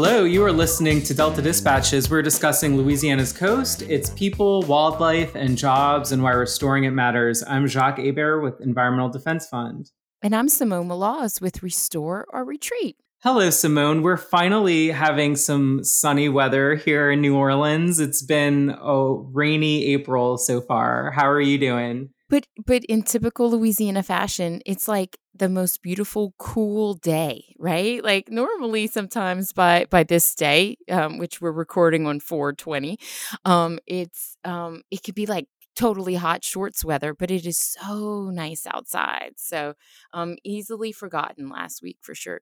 Hello, you are listening to Delta Dispatches. We're discussing Louisiana's coast, its people, wildlife, and jobs, and why restoring it matters. I'm Jacques Hebert with Environmental Defense Fund. And I'm Simone Maloz with Restore or Retreat. Hello, Simone. We're finally having some sunny weather here in New Orleans. It's been a rainy April so far. How are you doing? But but in typical Louisiana fashion, it's like the most beautiful, cool day, right? Like normally, sometimes by by this day, um, which we're recording on four twenty, um, it's um, it could be like totally hot shorts weather, but it is so nice outside. So um, easily forgotten last week for sure.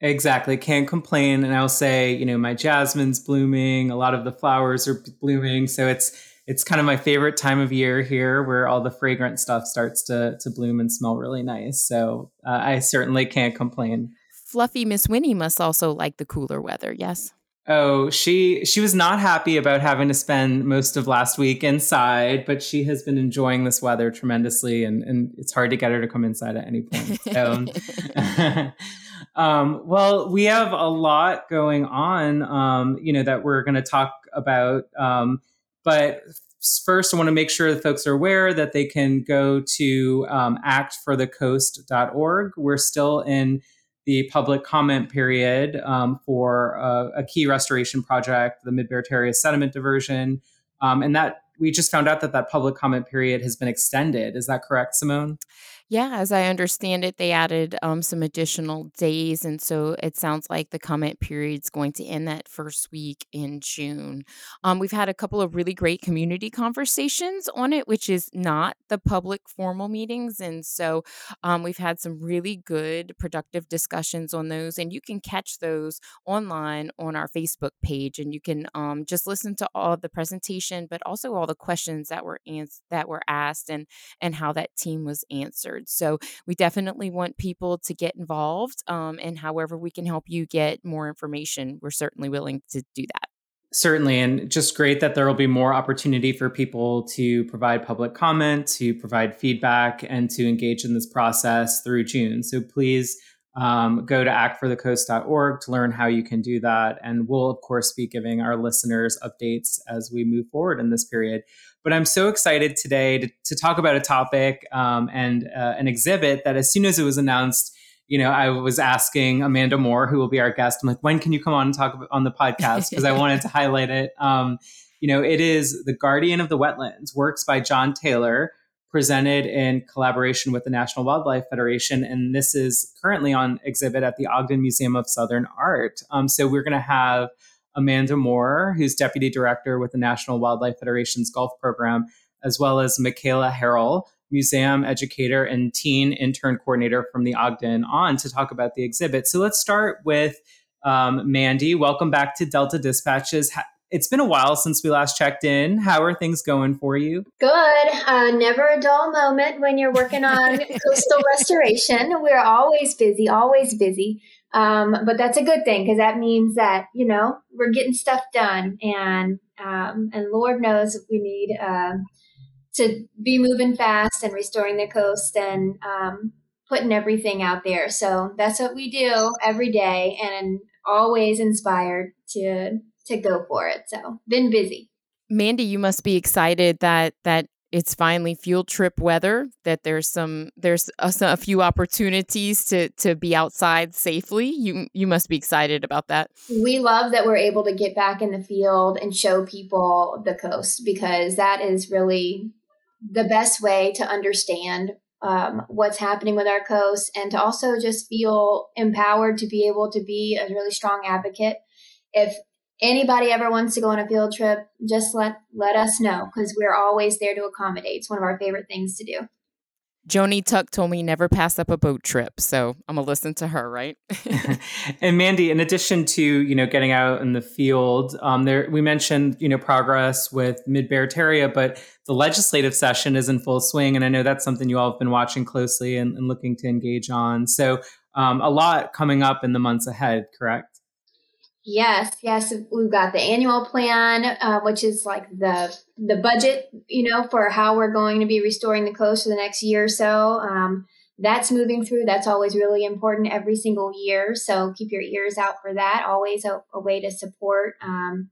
Exactly. Can't complain. And I'll say, you know, my jasmine's blooming. A lot of the flowers are blooming. So it's it's kind of my favorite time of year here where all the fragrant stuff starts to to bloom and smell really nice. So uh, I certainly can't complain. Fluffy Miss Winnie must also like the cooler weather. Yes. Oh, she she was not happy about having to spend most of last week inside, but she has been enjoying this weather tremendously, and and it's hard to get her to come inside at any point. So, um, well, we have a lot going on, um, you know, that we're going to talk about. Um, but first, I want to make sure that folks are aware that they can go to um, actforthecoast.org. We're still in the public comment period um, for a, key restoration project, the Mid Barataria sediment diversion. Um, and that we just found out that that public comment period has been extended. Is that correct, Simone? Yeah, as I understand it, they added um, some additional days. And so it sounds like the comment period is going to end that first week in June. Um, we've had a couple of really great community conversations on it, which is not the public formal meetings. And so um, we've had some really good, productive discussions on those. And you can catch those online on our Facebook page. And you can um, just listen to all the presentation, but also all the questions that were, ans- that were asked and, and how that team was answered. So we definitely want people to get involved. Um, and however we can help you get more information, we're certainly willing to do that. Certainly, and just great that there will be more opportunity for people to provide public comment, to provide feedback, and to engage in this process through June. So please um, go to actforthecoast.org to learn how you can do that. And we'll, of course, be giving our listeners updates as we move forward in this period. But I'm so excited today to, to talk about a topic um, and uh, an exhibit that, as soon as it was announced, you know, I was asking Amanda Moore, who will be our guest, I'm like, when can you come on and talk on the podcast? Because I wanted to highlight it. Um, you know, it is The Guardian of the Wetlands, works by John Taylor, presented in collaboration with the National Wildlife Federation. And this is currently on exhibit at the Ogden Museum of Southern Art. Um, so we're going to have Amanda Moore, who's deputy director with the National Wildlife Federation's Gulf program, as well as Michaela Harrell, museum educator and teen intern coordinator from the Ogden, on to talk about the exhibit. So let's start with um, Mandy. Welcome back to Delta Dispatches. It's been a while since we last checked in. How are things going for you? Good. Uh, never a dull moment when you're working on coastal restoration. We're always busy, always busy. Um, but that's a good thing because that means that you know we're getting stuff done, and um, and Lord knows we need uh, to be moving fast and restoring the coast and um, putting everything out there. So that's what we do every day, and always inspired to to go for it. So been busy. Mandy, you must be excited that that it's finally field trip weather that there's some there's a, a, few opportunities to to be outside safely. You you must be excited about that. We love that we're able to get back in the field and show people the coast because that is really the best way to understand um, what's happening with our coast and to also just feel empowered to be able to be a really strong advocate. If anybody ever wants to go on a field trip, just let let us know because we're always there to accommodate. It's one of our favorite things to do. Joni Tuck told me never pass up a boat trip, so I'm gonna listen to her, right? and Mandy, in addition to you know getting out in the field, um, there we mentioned you know progress with Mid Barataria, but the legislative session is in full swing, and I know that's something you all have been watching closely and, and looking to engage on. So um, a lot coming up in the months ahead, correct? Yes, yes, we've got the annual plan, uh, which is like the the budget, you know, for how we're going to be restoring the coast for the next year or so. Um, that's moving through. That's always really important every single year. So keep your ears out for that. Always a, a way to support. Um,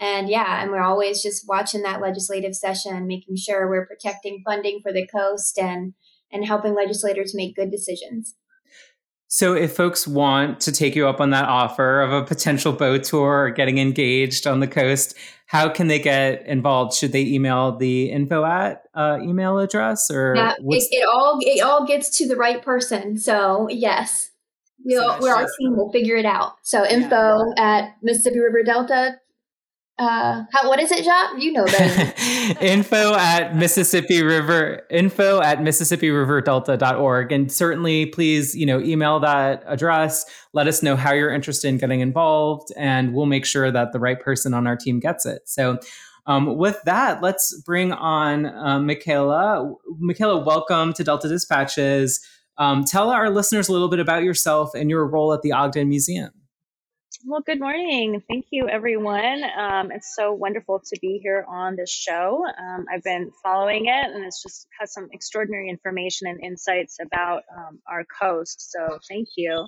and yeah, and we're always just watching that legislative session, making sure we're protecting funding for the coast and and helping legislators make good decisions. So, if folks want to take you up on that offer of a potential boat tour or getting engaged on the coast, how can they get involved? Should they email the info at uh, email address or yeah, it, it, all it all gets to the right person. So yes, we'll, so we're our team will figure it out. So info yeah. at Mississippi River Delta uh how what is it Jacques? you know that info at mississippi river info at mississippi river delta.org and certainly please you know email that address let us know how you're interested in getting involved and we'll make sure that the right person on our team gets it so um, with that, let's bring on uh, Michaela. Michaela, welcome to Delta Dispatches. Um, tell our listeners a little bit about yourself and your role at the Ogden Museum. Well, good morning. Thank you, everyone. Um, it's so wonderful to be here on this show. Um, I've been following it, and it's just has some extraordinary information and insights about um, our coast. So, thank you.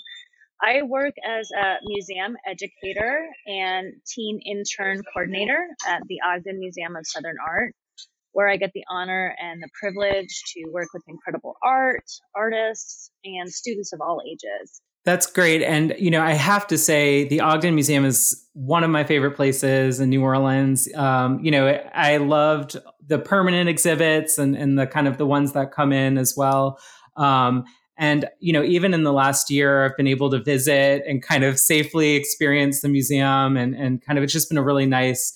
I work as a museum educator and teen intern coordinator at the Ogden Museum of Southern Art, where I get the honor and the privilege to work with incredible art, artists, and students of all ages. That's great. And, you know, I have to say, the Ogden Museum is one of my favorite places in New Orleans. Um, you know, I loved the permanent exhibits and, and the kind of the ones that come in as well. Um, and, you know, even in the last year, I've been able to visit and kind of safely experience the museum. And, and kind of, it's just been a really nice,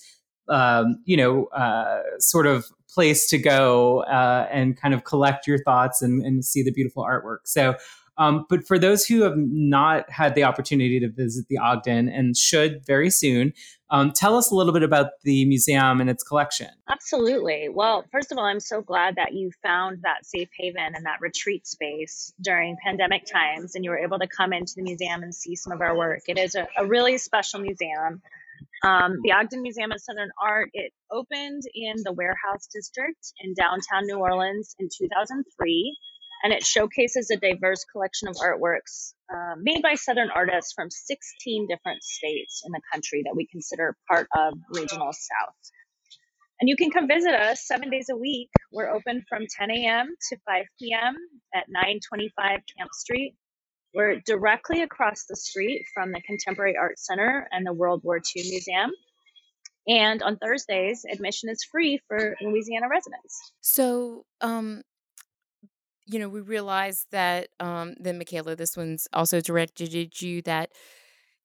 um, you know, uh, sort of place to go uh, and kind of collect your thoughts and, and see the beautiful artwork. So, um, but for those who have not had the opportunity to visit the Ogden and should very soon, um, tell us a little bit about the museum and its collection. Absolutely. Well, first of all, I'm so glad that you found that safe haven and that retreat space during pandemic times and you were able to come into the museum and see some of our work. It is a, a really special museum. Um, the Ogden Museum of Southern Art, it opened in the Warehouse District in downtown New Orleans in 2003 and it showcases a diverse collection of artworks uh, made by Southern artists from 16 different states in the country that we consider part of Regional South. And you can come visit us seven days a week. We're open from 10 a.m. to 5 p.m. at 925 Camp Street. We're directly across the street from the Contemporary Art Center and the World War II Museum. And on Thursdays, admission is free for Louisiana residents. So, um, you know, we realized that um then Michaela, this one's also directed at you that,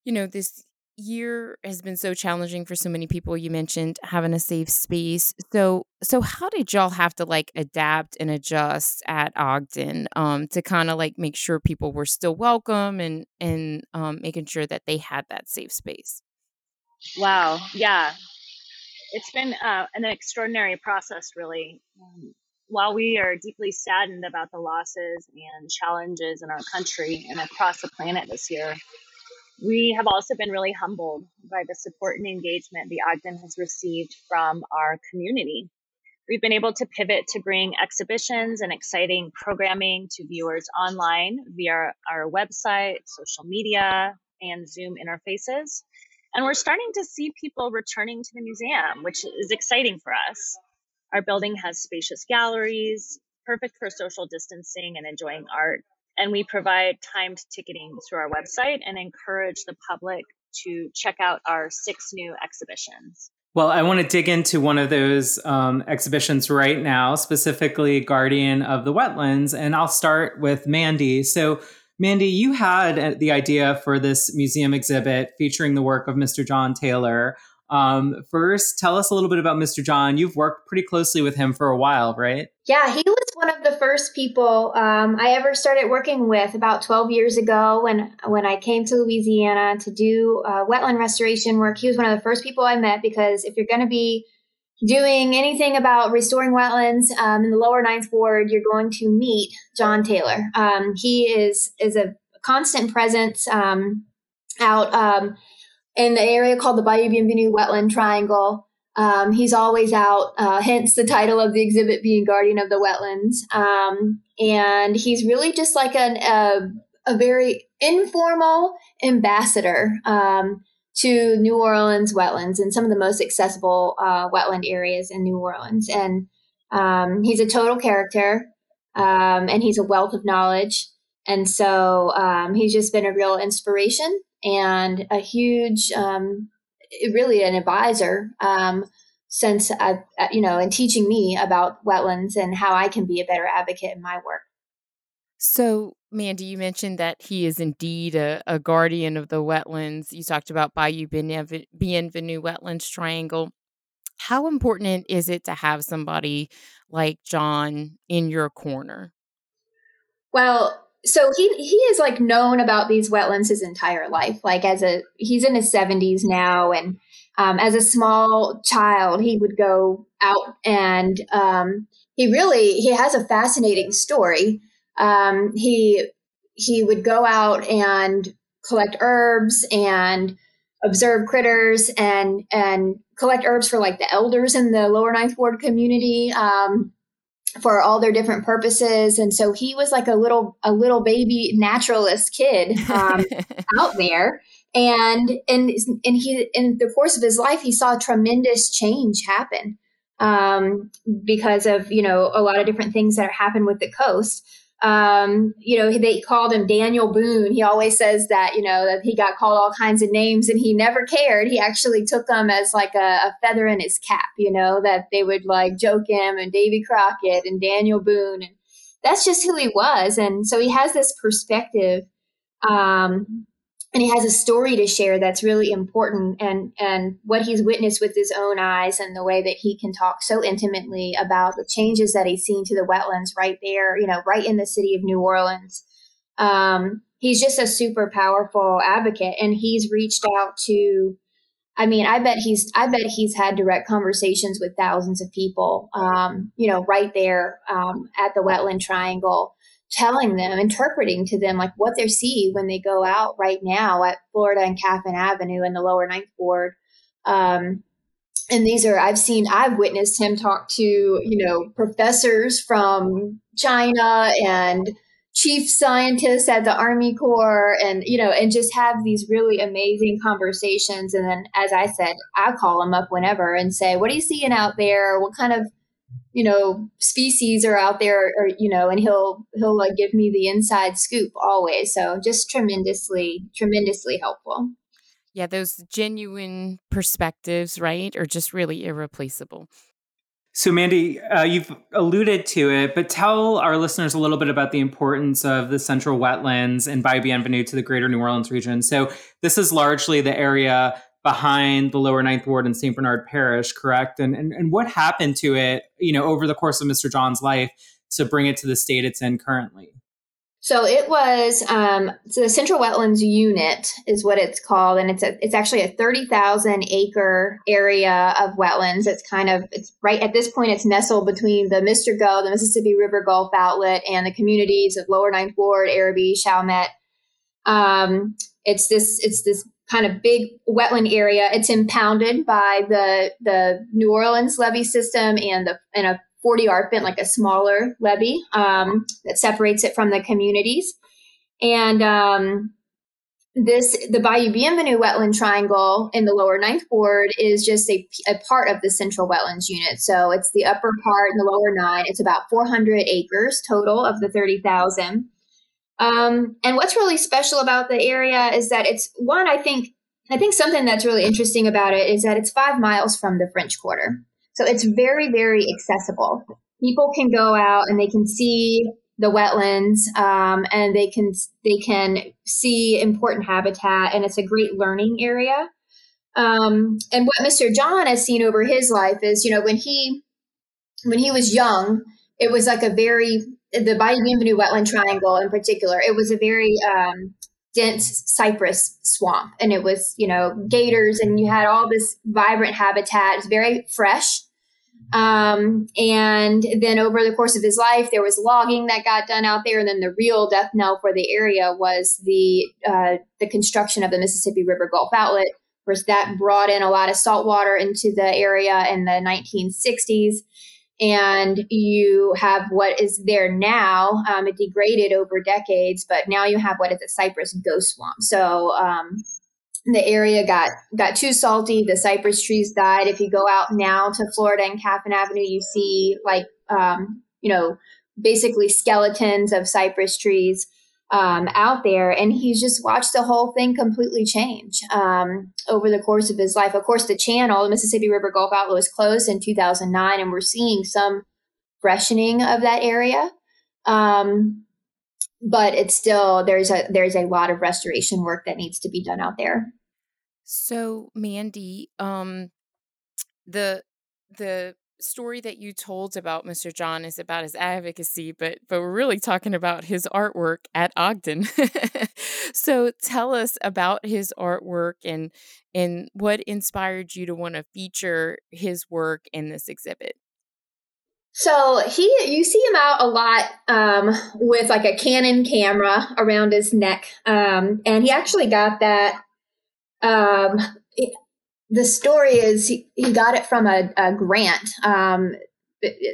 you know, this year has been so challenging for so many people. You mentioned having a safe space. So so how did y'all have to like adapt and adjust at Ogden um to kind of like make sure people were still welcome and and um making sure that they had that safe space? Wow. Yeah. It's been uh, an extraordinary process, really. Um, while we are deeply saddened about the losses and challenges in our country and across the planet this year, we have also been really humbled by the support and engagement the Ogden has received from our community. We've been able to pivot to bring exhibitions and exciting programming to viewers online via our website, social media, and Zoom interfaces. And we're starting to see people returning to the museum, which is exciting for us. Our building has spacious galleries, perfect for social distancing and enjoying art. And we provide timed ticketing through our website and encourage the public to check out our six new exhibitions. Well, I want to dig into one of those um, exhibitions right now, specifically Guardian of the Wetlands. And I'll start with Mandy. So, Mandy, you had uh, the idea for this museum exhibit featuring the work of Mr. John Taylor. Um, first, tell us a little bit about Mr. John. You've worked pretty closely with him for a while, right? Yeah, he was one of the first people um, I ever started working with about 12 years ago when when I came to Louisiana to do uh, wetland restoration work. He was one of the first people I met because if you're going to be doing anything about restoring wetlands um, in the lower ninth ward, you're going to meet John Taylor. Um, he is is a constant presence um, out um, in the area called the Bayou Bienvenu Wetland Triangle. Um, he's always out, uh, hence the title of the exhibit being Guardian of the Wetlands. Um, and he's really just like an, a, a very informal ambassador um, to New Orleans wetlands and some of the most accessible uh, wetland areas in New Orleans. And um, he's a total character um, and he's a wealth of knowledge. And so um, he's just been a real inspiration and a huge, um, really an advisor um, since I've, uh, you know, and teaching me about wetlands and how I can be a better advocate in my work. So, Mandy, you mentioned that he is indeed a, a guardian of the wetlands. You talked about Bayou Bienvenu Wetlands Triangle. How important is it to have somebody like John in your corner? Well, so he he is like known about these wetlands his entire life. Like as a he's in his seventies now, and um, as a small child, he would go out and um, he really he has a fascinating story um, he he would go out and collect herbs and observe critters and and collect herbs for like the elders in the lower ninth ward community um, for all their different purposes. And so he was like a little a little baby naturalist kid um, out there. And and and he in the course of his life he saw tremendous change happen um, because of you know a lot of different things that happen with the coast um, you know, they called him Daniel Boone. He always says that, you know, that he got called all kinds of names and he never cared. He actually took them as like a, a feather in his cap, you know, that they would like joke him and Davy Crockett and Daniel Boone. And that's just who he was. And so he has this perspective um, and he has a story to share that's really important and and what he's witnessed with his own eyes and the way that he can talk so intimately about the changes that he's seen to the wetlands right there you know right in the city of new orleans. Um, he's just a super powerful advocate and he's reached out to i mean i bet he's i bet he's had direct conversations with thousands of people um, you know right there um, at the wetland triangle telling them, interpreting to them like what they see when they go out right now at Florida and Caffin Avenue in the lower ninth ward. Um, and these are I've seen I've witnessed him talk to you know professors from China and chief scientists at the Army Corps and you know and just have these really amazing conversations and then as I said I call him up whenever and say what are you seeing out there what kind of you know species are out there or you know and he'll he'll like give me the inside scoop always. So just tremendously tremendously helpful. Yeah those genuine perspectives right are just really irreplaceable. So mandy uh, you've alluded to it but tell our listeners a little bit about the importance of the central wetlands and bayou bienvenue to the greater new orleans region. So this is largely the area behind the lower ninth ward in St. Bernard Parish, correct? And, and and what happened to it, you know, over the course of Mr. John's life to bring it to the state it's in currently? So it was um, so the Central Wetlands Unit is what it's called, and it's a, it's actually a thirty thousand acre area of wetlands. It's kind of it's right at this point it's nestled between the Mr. Go, the Mississippi River Gulf outlet, and the communities of Lower Ninth Ward, Arabi, Chalmette. Um, it's this it's this kind of big wetland area. It's impounded by the the New Orleans levee system and the and a 40 arpent, like a smaller levee um, that separates it from the communities. And um, this the Bayou Bienvenu wetland triangle in the lower ninth ward is just a, a part of the central wetlands unit. So it's the upper part and the lower nine. It's about 400 acres total of the 30,000. Um, and what's really special about the area is that it's one, I think, I think something that's really interesting about it is that it's five miles from the French Quarter. So it's very, very accessible. People can go out and they can see the wetlands um, and they can they can see important habitat and it's a great learning area um, and what mr john has seen over his life is you know when he when he was young it was like a very the Bayou wetland triangle in particular, it was a very um, dense cypress swamp, and it was you know gators, and you had all this vibrant habitat. It's very fresh. Um, and then over the course of his life, there was logging that got done out there, and then the real death knell for the area was the uh, the construction of the Mississippi River Gulf outlet, Of course, that brought in a lot of salt water into the area in the 1960s. And you have what is there now. Um, it degraded over decades, but now you have what is a cypress ghost swamp. So um, the area got got too salty. The cypress trees died. If you go out now to Florida and Caffin Avenue, you see like um, you know basically skeletons of cypress trees um, out there, and he's just watched the whole thing completely change um, over the course of his life. Of course, the channel, the Mississippi River Gulf Outlet, was closed in 2009, and we're seeing some freshening of that area. Um, but it's still there's a there's a lot of restoration work that needs to be done out there. So, Mandy, um, the the story that you told about Mr. John is about his advocacy, but but we're really talking about his artwork at Ogden. so tell us about his artwork and and what inspired you to want to feature his work in this exhibit. So he, you see him out a lot um, with like a Canon camera around his neck, um, and he actually got that. Um, the story is he, he got it from a, a grant, um,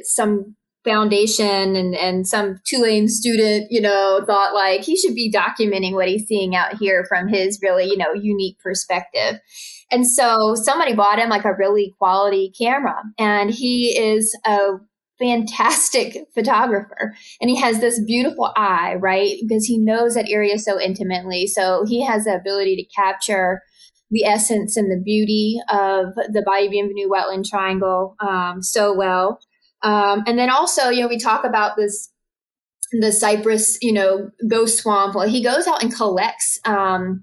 some foundation and, and some Tulane student, you know, thought like he should be documenting what he's seeing out here from his really, you know, unique perspective. And so somebody bought him like a really quality camera and he is a fantastic photographer and he has this beautiful eye, right? Because he knows that area so intimately. So he has the ability to capture the essence and the beauty of the Bayou Bienvenue wetland triangle um, so well. Um, and then also, you know, we talk about this the cypress, you know, ghost swamp. Well, he goes out and collects um,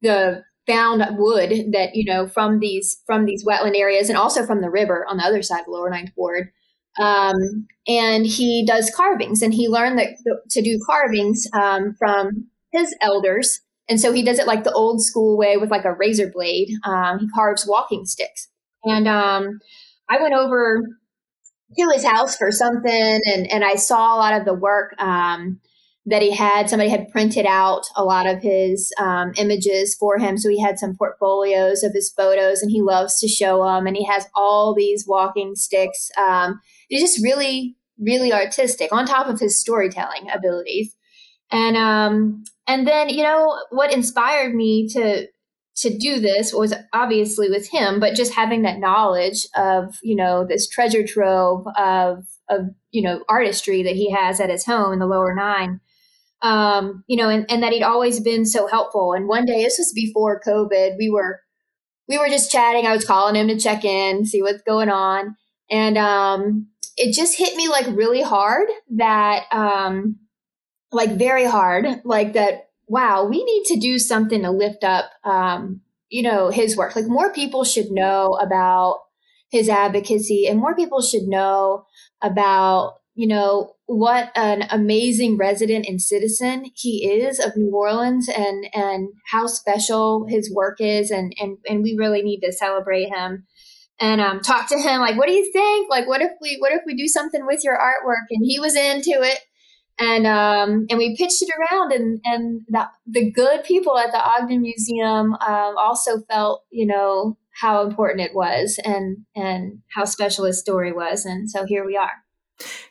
the found wood that you know from these from these wetland areas and also from the river on the other side of lower ninth ward um, and he does carvings and he learned that to do carvings um, from his elders and so he does it like the old school way with like a razor blade. Um, he carves walking sticks. And um, I went over to his house for something and, and I saw a lot of the work um, that he had. Somebody had printed out a lot of his um, images for him. So he had some portfolios of his photos and he loves to show them. And he has all these walking sticks. Um, he's just really, really artistic on top of his storytelling abilities. And um, and then you know what inspired me to to do this was obviously with him, but just having that knowledge of you know this treasure trove of of you know artistry that he has at his home in the lower nine. Um, you know, and, and that he'd always been so helpful. And one day, this was before COVID, we were we were just chatting. I was calling him to check in, see what's going on, and um, it just hit me like really hard that um, like very hard, like that, wow, we need to do something to lift up, um, you know, his work. Like more people should know about his advocacy and more people should know about, you know, what an amazing resident and citizen he is of New Orleans and, and how special his work is. And, and, and we really need to celebrate him and um, talk to him like what do you think like what if we what if we do something with your artwork and he was into it and um, and we pitched it around, and and the, the good people at the Ogden Museum um, also felt, you know, how important it was, and and how special his story was, and so here we are.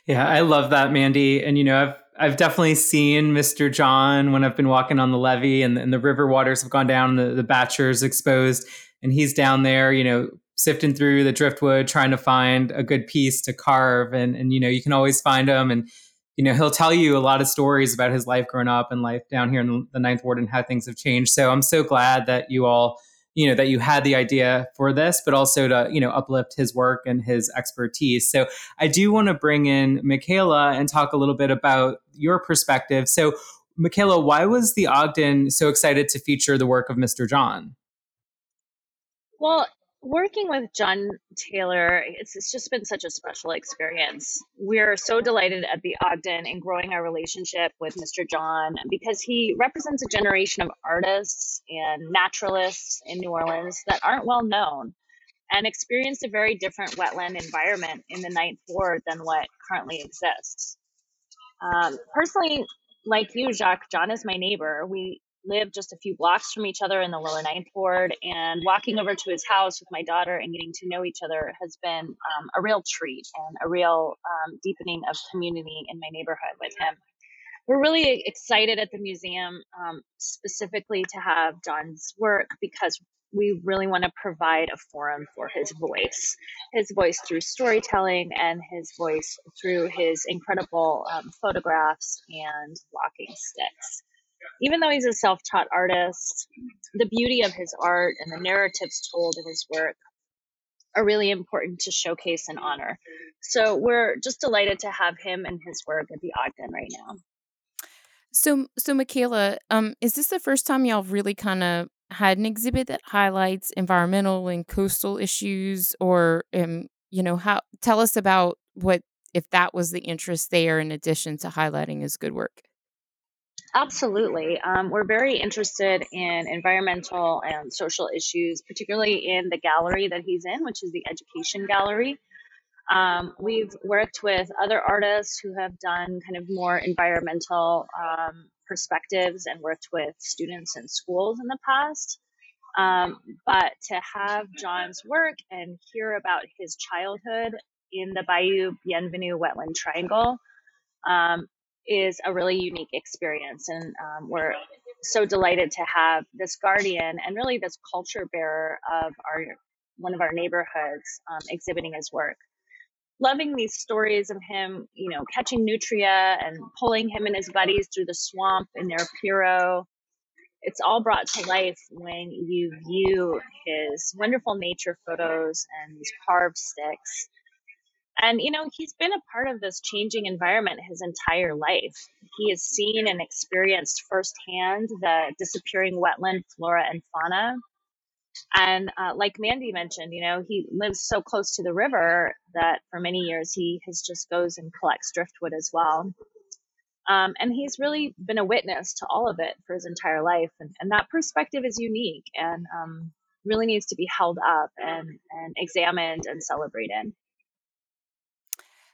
Yeah, I love that, Mandy, and you know, I've I've definitely seen Mr. John when I've been walking on the levee, and, and the river waters have gone down, the the batture's exposed, and he's down there, you know, sifting through the driftwood, trying to find a good piece to carve, and and you know, you can always find them and you know, he'll tell you a lot of stories about his life growing up and life down here in the Ninth Ward and how things have changed. So I'm so glad that you all, you know, that you had the idea for this, but also to, you know, uplift his work and his expertise. So I do want to bring in Michaela and talk a little bit about your perspective. So, Michaela, why was the Ogden so excited to feature the work of Mr. John? Well, working with John Taylor, it's, it's just been such a special experience. We're so delighted at the Ogden and growing our relationship with Mr. John because he represents a generation of artists and naturalists in New Orleans that aren't well known and experienced a very different wetland environment in the Ninth Ward than what currently exists. Um, personally, like you, Jacques, John is my neighbor. We live just a few blocks from each other in the lower ninth ward and walking over to his house with my daughter and getting to know each other has been um, a real treat and a real um, deepening of community in my neighborhood with him. We're really excited at the museum um, specifically to have john's work because we really want to provide a forum for his voice his voice through storytelling and his voice through his incredible um, photographs and walking sticks even though he's a self-taught artist, the beauty of his art and the narratives told in his work are really important to showcase and honor. So we're just delighted to have him and his work at the Ogden right now. So, so Michaela, um, is this the first time y'all really kind of had an exhibit that highlights environmental and coastal issues, or um, you know, how? Tell us about what if that was the interest there, in addition to highlighting his good work. Absolutely. Um, we're very interested in environmental and social issues, particularly in the gallery that he's in, which is the Education Gallery. Um, we've worked with other artists who have done kind of more environmental um, perspectives and worked with students in schools in the past. Um, but to have John's work and hear about his childhood in the Bayou Bienvenue Wetland Triangle um, is a really unique experience. And um, we're so delighted to have this guardian and really this culture bearer of our one of our neighborhoods um, exhibiting his work. Loving these stories of him, you know, catching nutria and pulling him and his buddies through the swamp in their pirogue. It's all brought to life when you view his wonderful nature photos and these carved sticks and, you know, he's been a part of this changing environment his entire life. He has seen and experienced firsthand the disappearing wetland flora and fauna. And uh, like Mandy mentioned, you know, he lives so close to the river that for many years he has just goes and collects driftwood as well. Um, and he's really been a witness to all of it for his entire life. And, and that perspective is unique and um, really needs to be held up and, and examined and celebrated.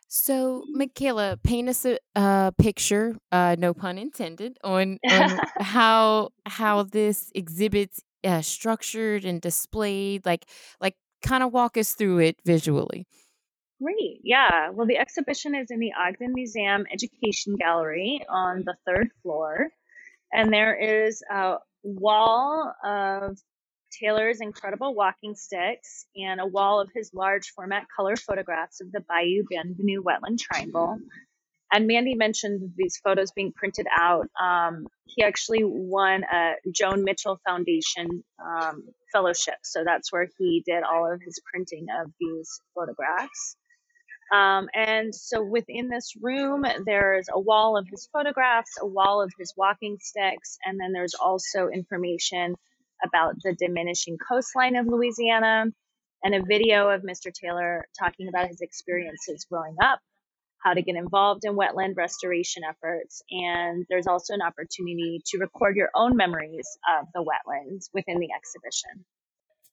So, Michaela, paint us a, picture, uh, no pun intended, on, on how how this exhibit's uh, structured and displayed. Like, like, kind of walk us through it visually. Great. Yeah. Well, the exhibition is in the Ogden Museum Education Gallery on the third floor. And there is a wall of Taylor's incredible walking sticks, and a wall of his large format color photographs of the Bayou Bienvenue wetland triangle. And Mandy mentioned these photos being printed out. Um, he actually won a Joan Mitchell Foundation um, fellowship, so that's where he did all of his printing of these photographs. Um, and so within this room, there's a wall of his photographs, a wall of his walking sticks, and then there's also information about the diminishing coastline of Louisiana and a video of Mr. Taylor talking about his experiences growing up, how to get involved in wetland restoration efforts. And there's also an opportunity to record your own memories of the wetlands within the exhibition.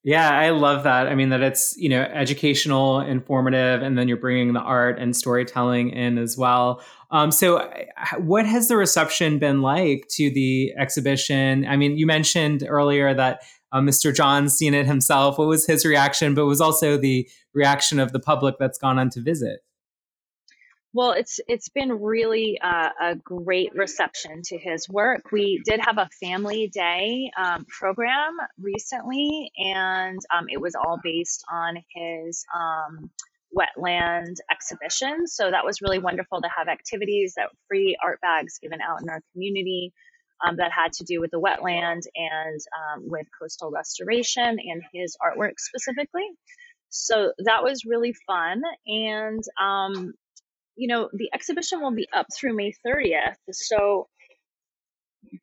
Yeah, I love that. I mean, that it's, you know, educational, informative, and then you're bringing the art and storytelling in as well. Um, so, what has the reception been like to the exhibition? I mean, you mentioned earlier that uh, Mr. John's seen it himself. What was his reaction? But was also the reaction of the public that's gone on to visit? Well, it's it's been really uh, a great reception to his work. We did have a family day um, program recently, and um, it was all based on his um, wetland exhibition. So that was really wonderful to have activities that free art bags given out in our community um, that had to do with the wetland and um, with coastal restoration and his artwork specifically. So that was really fun. And um, you know, the exhibition will be up through May 30th. So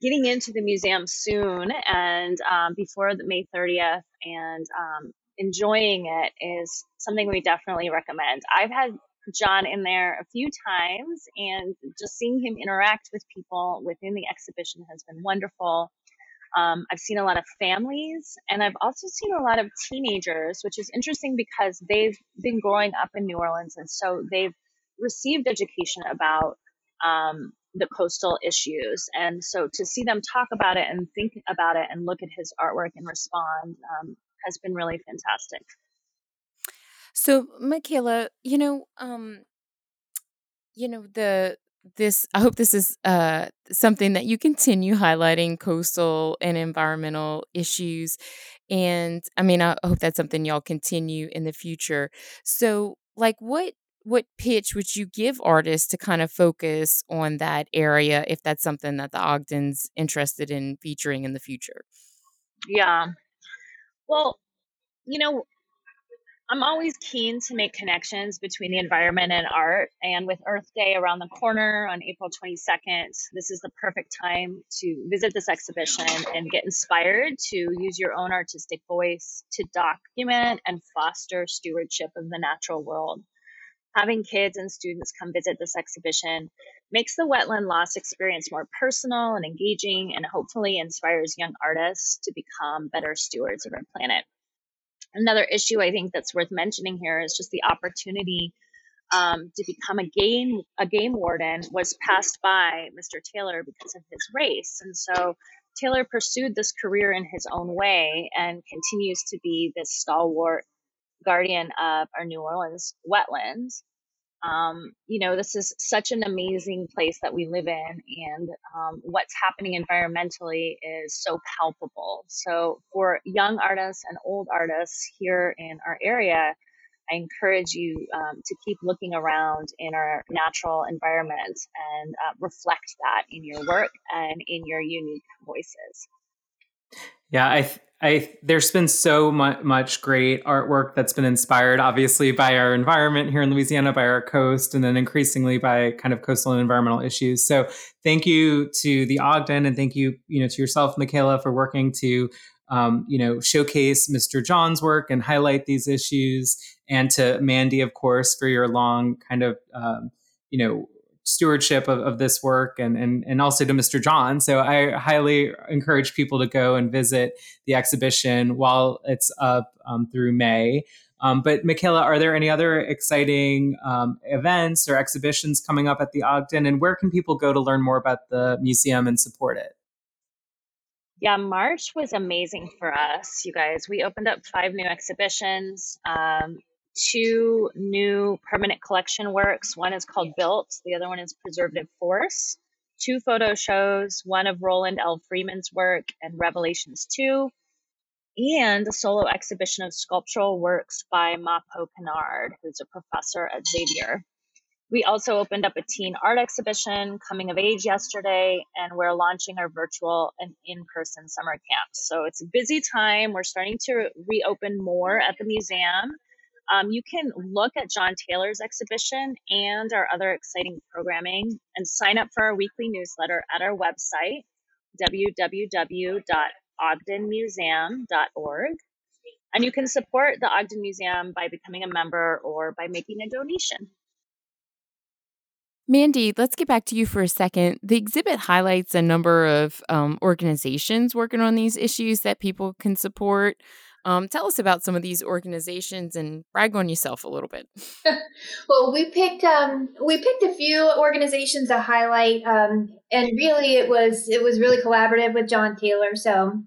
getting into the museum soon and um, before the May 30th and um, enjoying it is something we definitely recommend. I've had John in there a few times and just seeing him interact with people within the exhibition has been wonderful. Um, I've seen a lot of families and I've also seen a lot of teenagers, which is interesting because they've been growing up in New Orleans and so they've received education about um, the coastal issues. And so to see them talk about it and think about it and look at his artwork and respond um, has been really fantastic. So, Michaela, you know, um, you know the this i hope this is uh, something that you continue highlighting coastal and environmental issues and i mean i hope that's something y'all continue in the future so like what what pitch would you give artists to kind of focus on that area if that's something that the ogden's interested in featuring in the future yeah well you know I'm always keen to make connections between the environment and art. And with Earth Day around the corner on April 22nd, this is the perfect time to visit this exhibition and get inspired to use your own artistic voice to document and foster stewardship of the natural world. Having kids and students come visit this exhibition makes the wetland loss experience more personal and engaging and hopefully inspires young artists to become better stewards of our planet another issue I think that's worth mentioning here is just the opportunity um, to become a game a game warden was passed by Mr. Taylor because of his race, and so Taylor pursued this career in his own way and continues to be this stalwart guardian of our New Orleans wetlands um, you know, this is such an amazing place that we live in, and um, what's happening environmentally is so palpable. So, for young artists and old artists here in our area, I encourage you um, to keep looking around in our natural environment and uh, reflect that in your work and in your unique voices. Yeah, I I there's been so much, much great artwork that's been inspired, obviously by our environment here in Louisiana, by our coast, and then increasingly by kind of coastal and environmental issues. So thank you to the Ogden, and thank you, you know, to yourself, Michaela, for working to, um, you know, showcase Mr. John's work and highlight these issues, and to Mandy, of course, for your long kind of, um, you know, stewardship of, of this work and, and and also to Mr. John. So I highly encourage people to go and visit the exhibition while it's up um, through May. Um, but Michaela, are there any other exciting um, events or exhibitions coming up at the Ogden? And where can people go to learn more about the museum and support it? Yeah, March was amazing for us, you guys. We opened up five new exhibitions. Um, two new permanent collection works. One is called Built, the other one is Preservative Force. Two photo shows, one of Roland L. Freeman's work and Revelations 2, and a solo exhibition of sculptural works by Ma-Po Kennard, who's a professor at Xavier. We also opened up a teen art exhibition, Coming of Age, yesterday, and we're launching our virtual and in person summer camps. So it's a busy time. We're starting to reopen more at the museum um, you can look at John Taylor's exhibition and our other exciting programming and sign up for our weekly newsletter at our website, www.ogdenmuseum.org. And you can support the Ogden Museum by becoming a member or by making a donation. Mandy, let's get back to you for a second. The exhibit highlights a number of um, organizations working on these issues that people can support. Um, tell us about some of these organizations and brag on yourself a little bit. well, we picked um, we picked a few organizations to highlight, um, and really it was it was really collaborative with John Taylor. So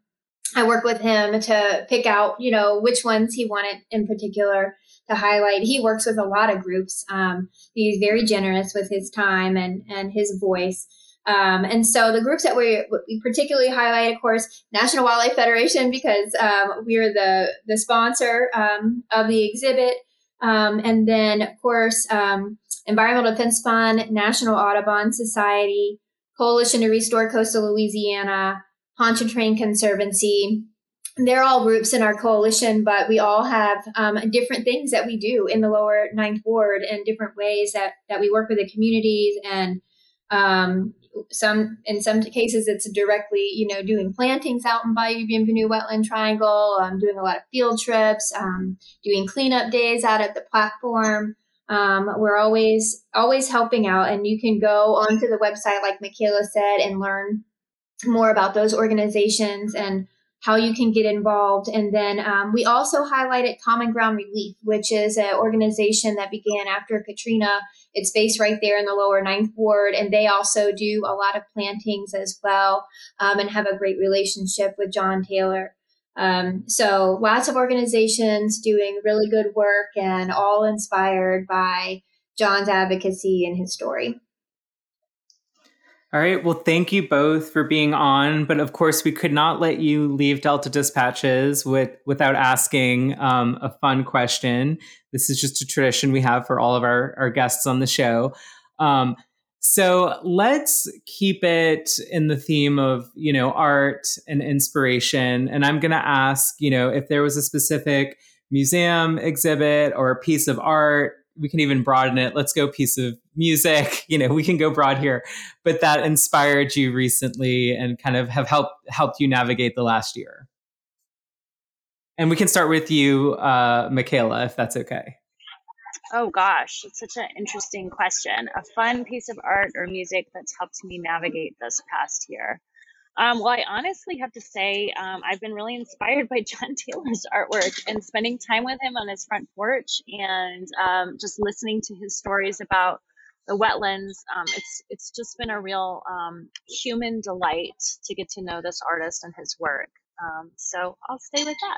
I worked with him to pick out you know which ones he wanted in particular to highlight. He works with a lot of groups. Um, he's very generous with his time and and his voice. Um, and so the groups that we, we, particularly highlight, of course, National Wildlife Federation, because um, we are the, the sponsor um, of the exhibit. Um, and then, of course, um, Environmental Defense Fund, National Audubon Society, Coalition to Restore Coastal Louisiana, Pontchartrain Conservancy. They're all groups in our coalition, but we all have um, different things that we do in the lower Ninth Ward and different ways that, that we work with the communities and um, some in some cases it's directly you know doing plantings out in bayou bienvenue wetland triangle um, doing a lot of field trips um, doing cleanup days out at the platform. Um, we're always always helping out and you can go onto the website like michaela said and learn more about those organizations and how you can get involved. And then um, we also highlighted Common Ground Relief, which is an organization that began after Katrina. It's based right there in the lower ninth ward, and they also do a lot of plantings as well um, and have a great relationship with John Taylor. Um, so lots of organizations doing really good work and all inspired by John's advocacy and his story. All right. Well, thank you both for being on. But of course, we could not let you leave Delta Dispatches with, without asking um, a fun question. This is just a tradition we have for all of our, our guests on the show. Um, so let's keep it in the theme of, you know, art and inspiration. And I'm going to ask, you know, if there was a specific museum exhibit or a piece of art, we can even broaden it. Let's go piece of music. You know, we can go broad here, but that inspired you recently and kind of have helped helped you navigate the last year. And we can start with you, uh, Michaela, if that's okay. Oh gosh, it's such an interesting question. A fun piece of art or music that's helped me navigate this past year. Um, well, I honestly have to say, um, I've been really inspired by John Taylor's artwork and spending time with him on his front porch and um, just listening to his stories about the wetlands. Um, it's it's just been a real um, human delight to get to know this artist and his work. Um, so I'll stay with that.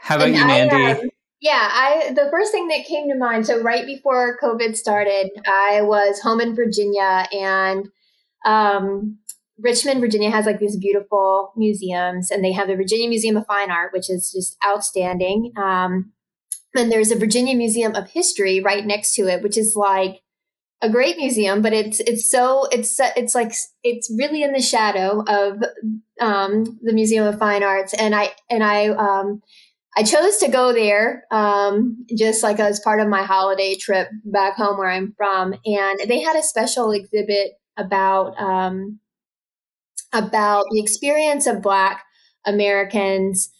How about and you, Mandy? I, yeah, I the first thing that came to mind. So right before COVID started, I was home in Virginia, and um, Richmond, Virginia has like these beautiful museums, and they have the Virginia Museum of Fine Art, which is just outstanding. Um, and there's a Virginia Museum of History right next to it, which is like a great museum, but it's it's so it's it's like it's really in the shadow of um, the Museum of Fine Arts, and I and I um, I chose to go there um, just like as part of my holiday trip back home where I'm from. And they had a special exhibit about um, about the experience of Black Americans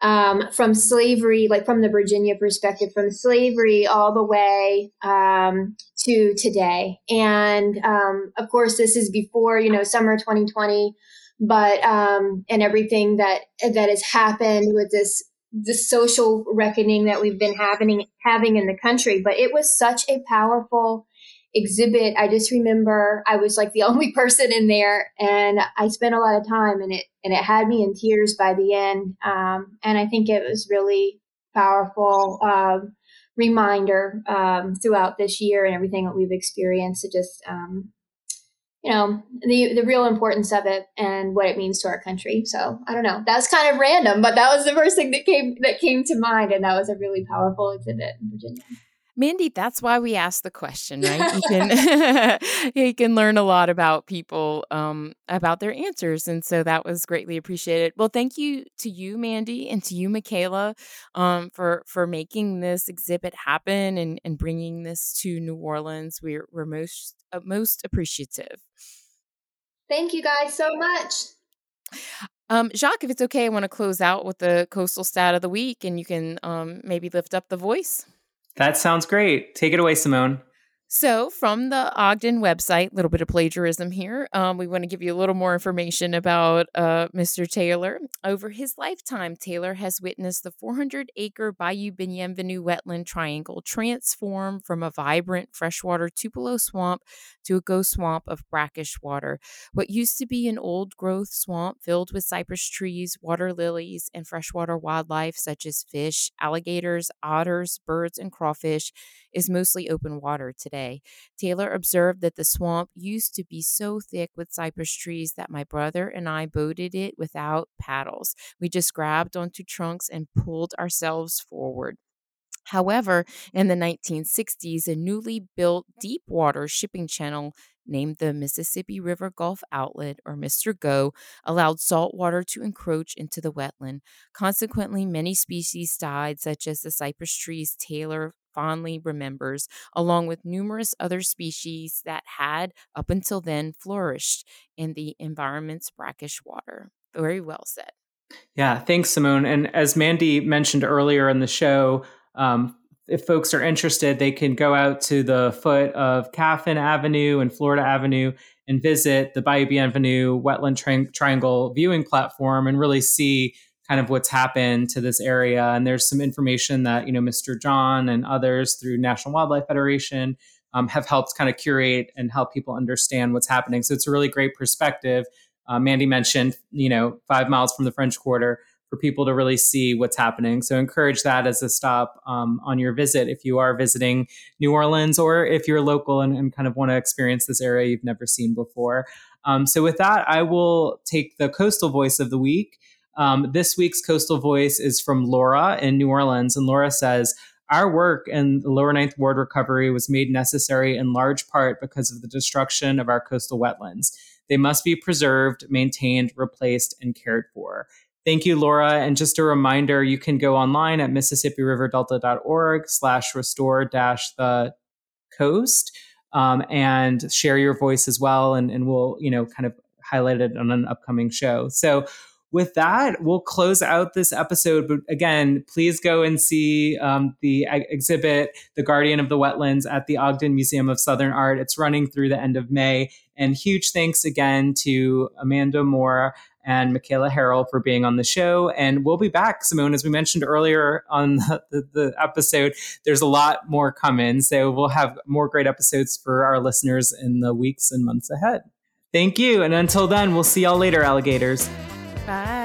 um, from slavery, like from the Virginia perspective, from slavery all the way um, to today. And um, of course, this is before you know summer 2020, but um, and everything that that has happened with this the social reckoning that we've been having having in the country but it was such a powerful exhibit i just remember i was like the only person in there and i spent a lot of time and it and it had me in tears by the end um, and i think it was really powerful um, reminder um, throughout this year and everything that we've experienced to just um, you know the the real importance of it and what it means to our country. So I don't know. That's kind of random, but that was the first thing that came that came to mind, and that was a really powerful exhibit in Virginia. Mandy, that's why we ask the question, right? You can you can learn a lot about people um, about their answers, and so that was greatly appreciated. Well, thank you to you, Mandy, and to you, Michaela, um, for for making this exhibit happen and, and bringing this to New Orleans. We're we're most uh, most appreciative. Thank you guys so much. Um, Jacques, if it's okay, I want to close out with the coastal stat of the week, and you can um, maybe lift up the voice. That sounds great. Take it away, Simone. So, from the Ogden website, a little bit of plagiarism here. Um, we want to give you a little more information about uh, Mr. Taylor. Over his lifetime, Taylor has witnessed the 400 acre Bayou Bienvenue wetland triangle transform from a vibrant freshwater Tupelo swamp to a ghost swamp of brackish water. What used to be an old growth swamp filled with cypress trees, water lilies, and freshwater wildlife such as fish, alligators, otters, birds, and crawfish is mostly open water today. Taylor observed that the swamp used to be so thick with cypress trees that my brother and I boated it without paddles. We just grabbed onto trunks and pulled ourselves forward. However, in the 1960s, a newly built deep water shipping channel named the Mississippi River Gulf Outlet, or Mr. Go, allowed salt water to encroach into the wetland. Consequently, many species died, such as the cypress trees Taylor fondly remembers, along with numerous other species that had, up until then, flourished in the environment's brackish water. Very well said. Yeah, thanks, Simone. And as Mandy mentioned earlier in the show, um, if folks are interested, they can go out to the foot of Caffin Avenue and Florida Avenue and visit the Bayou Bienvenue Wetland tri- Triangle viewing platform and really see kind of what's happened to this area. And there's some information that, you know, Mr. John and others through National Wildlife Federation um, have helped kind of curate and help people understand what's happening. So it's a really great perspective. Uh, Mandy mentioned, you know, five miles from the French Quarter for people to really see what's happening. So encourage that as a stop um, on your visit if you are visiting New Orleans or if you're local and, and kind of want to experience this area you've never seen before. Um, so with that, I will take the coastal voice of the week. Um, this week's coastal voice is from Laura in New Orleans, and Laura says. Our work in the lower ninth ward recovery was made necessary in large part because of the destruction of our coastal wetlands. They must be preserved, maintained, replaced, and cared for. Thank you, Laura. And just a reminder, you can go online at MississippiRiverDelta.org slash restore dash the coast um, and share your voice as well. And, and we'll, you know, kind of highlight it on an upcoming show. So with that, we'll close out this episode. But again, please go and see um, the exhibit, The Guardian of the Wetlands, at the Ogden Museum of Southern Art. It's running through the end of May. And huge thanks again to Amanda Moore and Michaela Harrell for being on the show. And we'll be back, Simone, as we mentioned earlier on the, the, the, episode. There's a lot more coming. So we'll have more great episodes for our listeners in the weeks and months ahead. Thank you. And until then, we'll see y'all later, alligators. Bye.